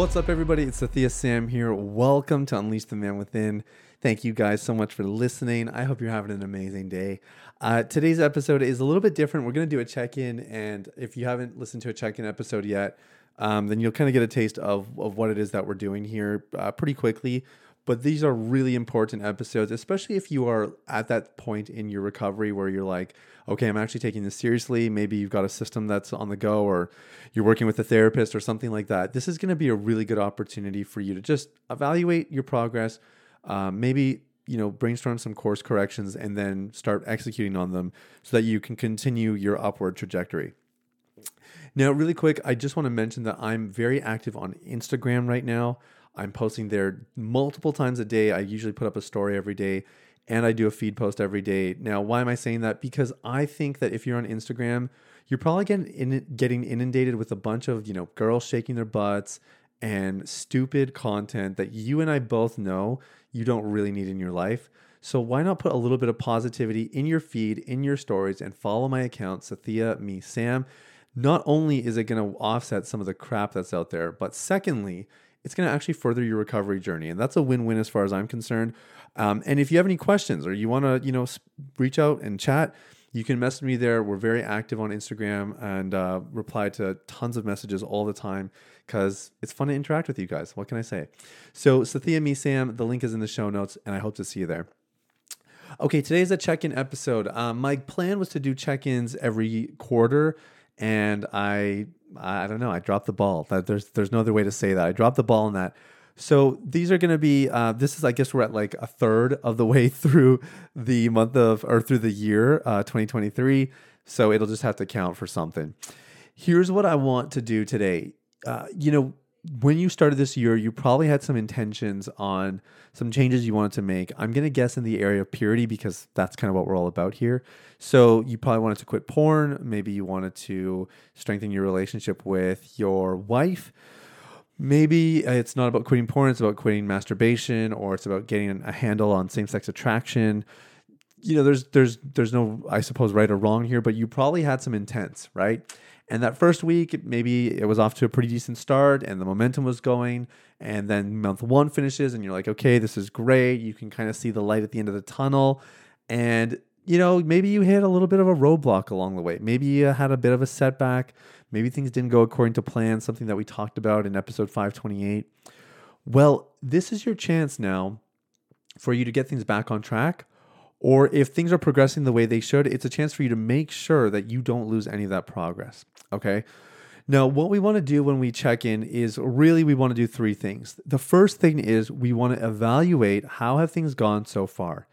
What's up, everybody? It's Sathiya Sam here. Welcome to Unleash the Man Within. Thank you guys so much for listening. I hope you're having an amazing day. Uh, today's episode is a little bit different. We're going to do a check in, and if you haven't listened to a check in episode yet, um, then you'll kind of get a taste of, of what it is that we're doing here uh, pretty quickly. But these are really important episodes, especially if you are at that point in your recovery where you're like, okay, I'm actually taking this seriously. Maybe you've got a system that's on the go or you're working with a therapist or something like that. This is going to be a really good opportunity for you to just evaluate your progress. Um, maybe you know brainstorm some course corrections and then start executing on them so that you can continue your upward trajectory. Now, really quick, I just want to mention that I'm very active on Instagram right now. I'm posting there multiple times a day. I usually put up a story every day and I do a feed post every day. Now, why am I saying that? Because I think that if you're on Instagram, you're probably getting getting inundated with a bunch of you know girls shaking their butts and stupid content that you and I both know you don't really need in your life. So why not put a little bit of positivity in your feed, in your stories, and follow my account, Sathiya Me Sam. Not only is it going to offset some of the crap that's out there, but secondly, it's going to actually further your recovery journey, and that's a win-win as far as I'm concerned. Um, and if you have any questions or you want to, you know, reach out and chat, you can message me there. We're very active on Instagram and uh, reply to tons of messages all the time because it's fun to interact with you guys. What can I say? So, Sathiya Me Sam, the link is in the show notes, and I hope to see you there. Okay, today's a check in episode. Um, my plan was to do check ins every quarter, and I, I don't know, I dropped the ball. There's, there's no other way to say that. I dropped the ball on that. So these are going to be. Uh, this is, I guess, we're at like a third of the way through the month of or through the year, uh, 2023. So it'll just have to count for something. Here's what I want to do today. Uh, you know, when you started this year, you probably had some intentions on some changes you wanted to make. I'm going to guess in the area of purity because that's kind of what we're all about here. So, you probably wanted to quit porn. Maybe you wanted to strengthen your relationship with your wife maybe uh, it's not about quitting porn, it's about quitting masturbation, or it's about getting a handle on same sex attraction. You know, there's there's there's no, I suppose, right or wrong here, but you probably had some intents, right? And that first week, maybe it was off to a pretty decent start and the momentum was going. And then month one finishes, and you're like, okay, this is great. You can kind of see the light at the end of the tunnel. And, you know, maybe you hit a little bit of a roadblock along the way. Maybe you had a bit of a setback. Maybe things didn't go according to plan, something that we talked about in episode 528. Well, this is your chance now for you to get things back on track. Or if things are progressing the way they should, it's a chance for you to make sure that you don't lose any of that progress. Okay. Now, what we want to do when we check in is really we want to do three things. The first thing is we want to evaluate how have things gone so far.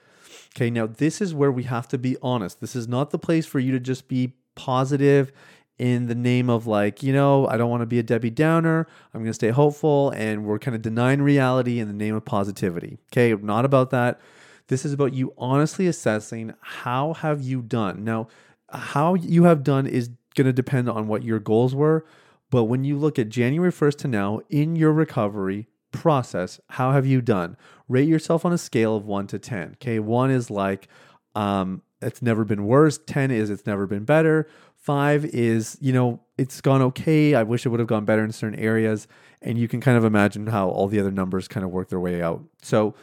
Okay, now this is where we have to be honest. This is not the place for you to just be positive in the name of like, you know, I don't want to be a Debbie Downer. I'm going to stay hopeful. And we're kind of denying reality in the name of positivity. Okay. Not about that. This is about you honestly assessing how have you done. Now, how you have done is going to depend on what your goals were. But when you look at January 1st to now in your recovery process, how have you done? Rate yourself on a scale of one to 10. Okay. One is like, um, it's never been worse. 10 is it's never been better. Five is, you know, it's gone okay. I wish it would have gone better in certain areas. And you can kind of imagine how all the other numbers kind of work their way out. So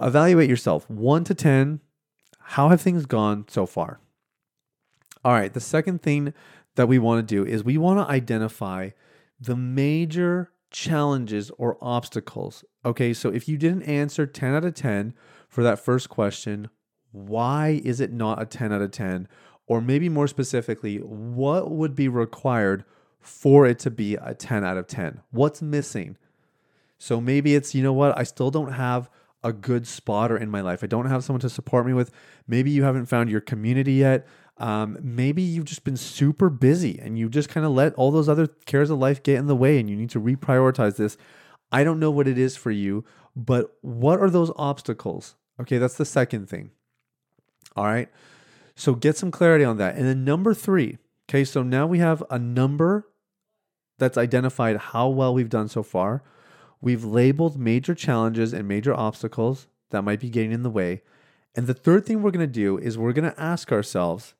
evaluate yourself one to 10. How have things gone so far? All right. The second thing that we want to do is we want to identify the major challenges or obstacles. Okay. So if you didn't answer 10 out of 10 for that first question, why is it not a 10 out of 10? Or maybe more specifically, what would be required for it to be a 10 out of 10? What's missing? So maybe it's, you know what, I still don't have a good spotter in my life. I don't have someone to support me with. Maybe you haven't found your community yet. Um, maybe you've just been super busy and you just kind of let all those other cares of life get in the way and you need to reprioritize this. I don't know what it is for you, but what are those obstacles? Okay, that's the second thing. All right. So get some clarity on that. And then number three, okay, so now we have a number that's identified how well we've done so far. We've labeled major challenges and major obstacles that might be getting in the way. And the third thing we're going to do is we're going to ask ourselves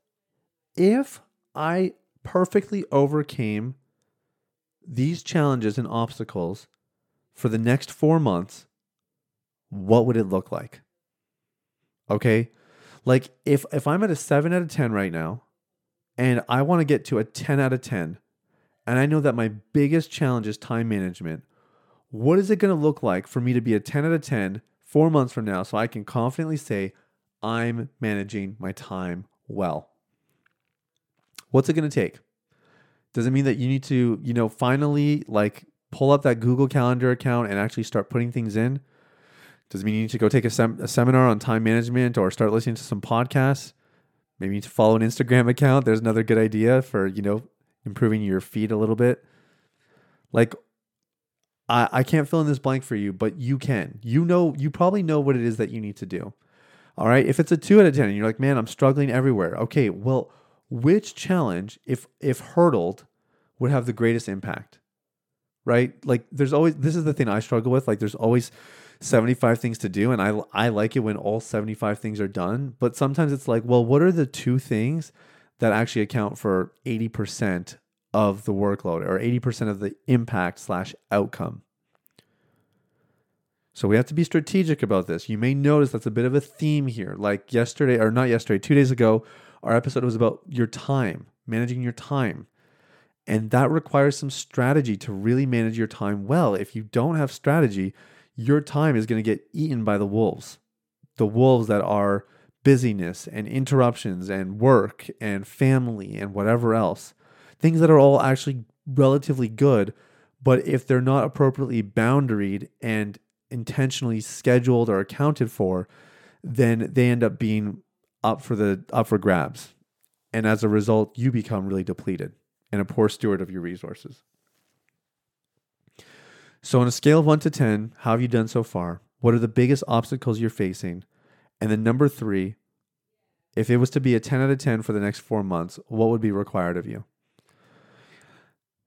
if I perfectly overcame these challenges and obstacles for the next four months, what would it look like? Okay. Like if if I'm at a seven out of ten right now and I want to get to a 10 out of 10, and I know that my biggest challenge is time management, what is it going to look like for me to be a 10 out of 10 four months from now so I can confidently say, I'm managing my time well? What's it going to take? Does it mean that you need to, you know, finally like pull up that Google Calendar account and actually start putting things in? Does it mean you need to go take a, sem- a seminar on time management or start listening to some podcasts? Maybe you need to follow an Instagram account. There's another good idea for, you know, improving your feed a little bit. Like I, I can't fill in this blank for you, but you can. You know, you probably know what it is that you need to do. All right. If it's a two out of 10 and you're like, man, I'm struggling everywhere. Okay. Well, which challenge, if if hurdled, would have the greatest impact? Right? Like there's always this is the thing I struggle with. Like there's always 75 things to do and I I like it when all 75 things are done, but sometimes it's like, well, what are the two things that actually account for 80% of the workload or 80% of the impact slash outcome? So we have to be strategic about this. You may notice that's a bit of a theme here. Like yesterday, or not yesterday, two days ago, our episode was about your time, managing your time. And that requires some strategy to really manage your time well. If you don't have strategy, your time is going to get eaten by the wolves. The wolves that are busyness and interruptions and work and family and whatever else. Things that are all actually relatively good, but if they're not appropriately boundaried and intentionally scheduled or accounted for, then they end up being up for the up for grabs. And as a result, you become really depleted and a poor steward of your resources. So on a scale of 1 to 10, how have you done so far? What are the biggest obstacles you're facing? And then number 3, if it was to be a 10 out of 10 for the next 4 months, what would be required of you?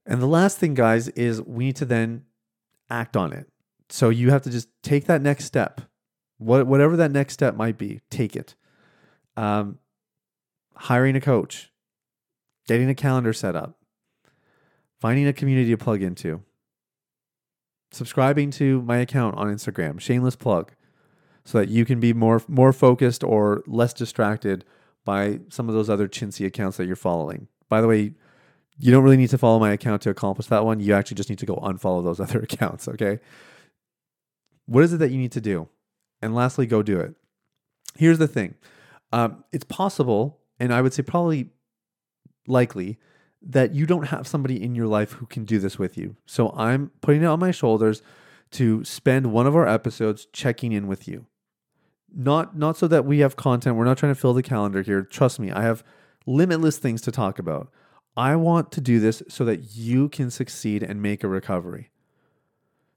And the last thing guys is we need to then act on it. So you have to just take that next step. What, whatever that next step might be, take it. Um, hiring a coach, getting a calendar set up, finding a community to plug into, subscribing to my account on Instagram, shameless plug, so that you can be more more focused or less distracted by some of those other chintzy accounts that you're following. By the way, you don't really need to follow my account to accomplish that one. You actually just need to go unfollow those other accounts, okay? What is it that you need to do? And lastly, go do it. Here's the thing um, it's possible, and I would say probably likely, that you don't have somebody in your life who can do this with you. So I'm putting it on my shoulders to spend one of our episodes checking in with you. Not not so that we have content. We're not trying to fill the calendar here. Trust me, I have limitless things to talk about. I want to do this so that you can succeed and make a recovery.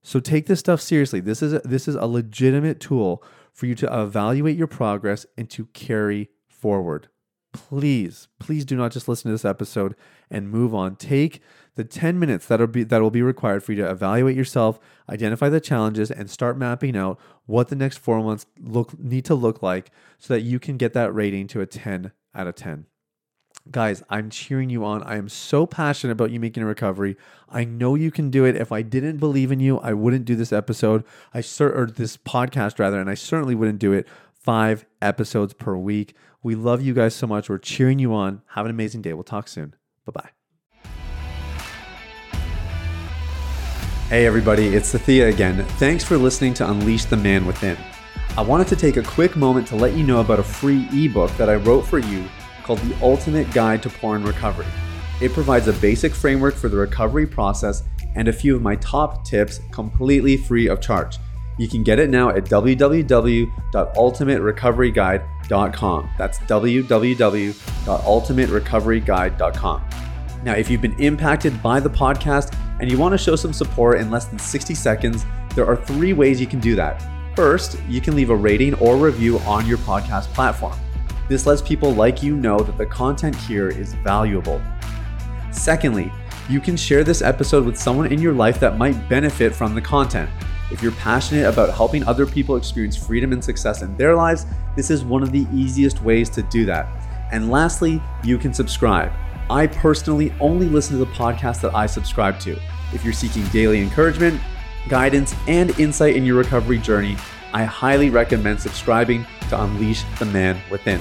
So take this stuff seriously. This is a, this is a legitimate tool for you to evaluate your progress and to carry forward. Please, please do not just listen to this episode and move on. Take the 10 minutes that will be that will be required for you to evaluate yourself, identify the challenges and start mapping out what the next 4 months look need to look like so that you can get that rating to a 10 out of 10. Guys, I'm cheering you on. I am so passionate about you making a recovery. I know you can do it. If I didn't believe in you, I wouldn't do this episode. I cer- or this podcast rather, and I certainly wouldn't do it 5 episodes per week. We love you guys so much. We're cheering you on. Have an amazing day. We'll talk soon. Bye-bye. Hey everybody, it's Thea again. Thanks for listening to Unleash the Man Within. I wanted to take a quick moment to let you know about a free ebook that I wrote for you called The Ultimate Guide to Porn Recovery. It provides a basic framework for the recovery process and a few of my top tips completely free of charge. You can get it now at www.ultimaterecoveryguide.com. That's www.ultimaterecoveryguide.com. Now, if you've been impacted by the podcast and you want to show some support in less than 60 seconds, there are three ways you can do that. First, you can leave a rating or review on your podcast platform. This lets people like you know that the content here is valuable. Secondly, you can share this episode with someone in your life that might benefit from the content. If you're passionate about helping other people experience freedom and success in their lives, this is one of the easiest ways to do that. And lastly, you can subscribe. I personally only listen to the podcast that I subscribe to. If you're seeking daily encouragement, guidance, and insight in your recovery journey, I highly recommend subscribing to Unleash the Man Within.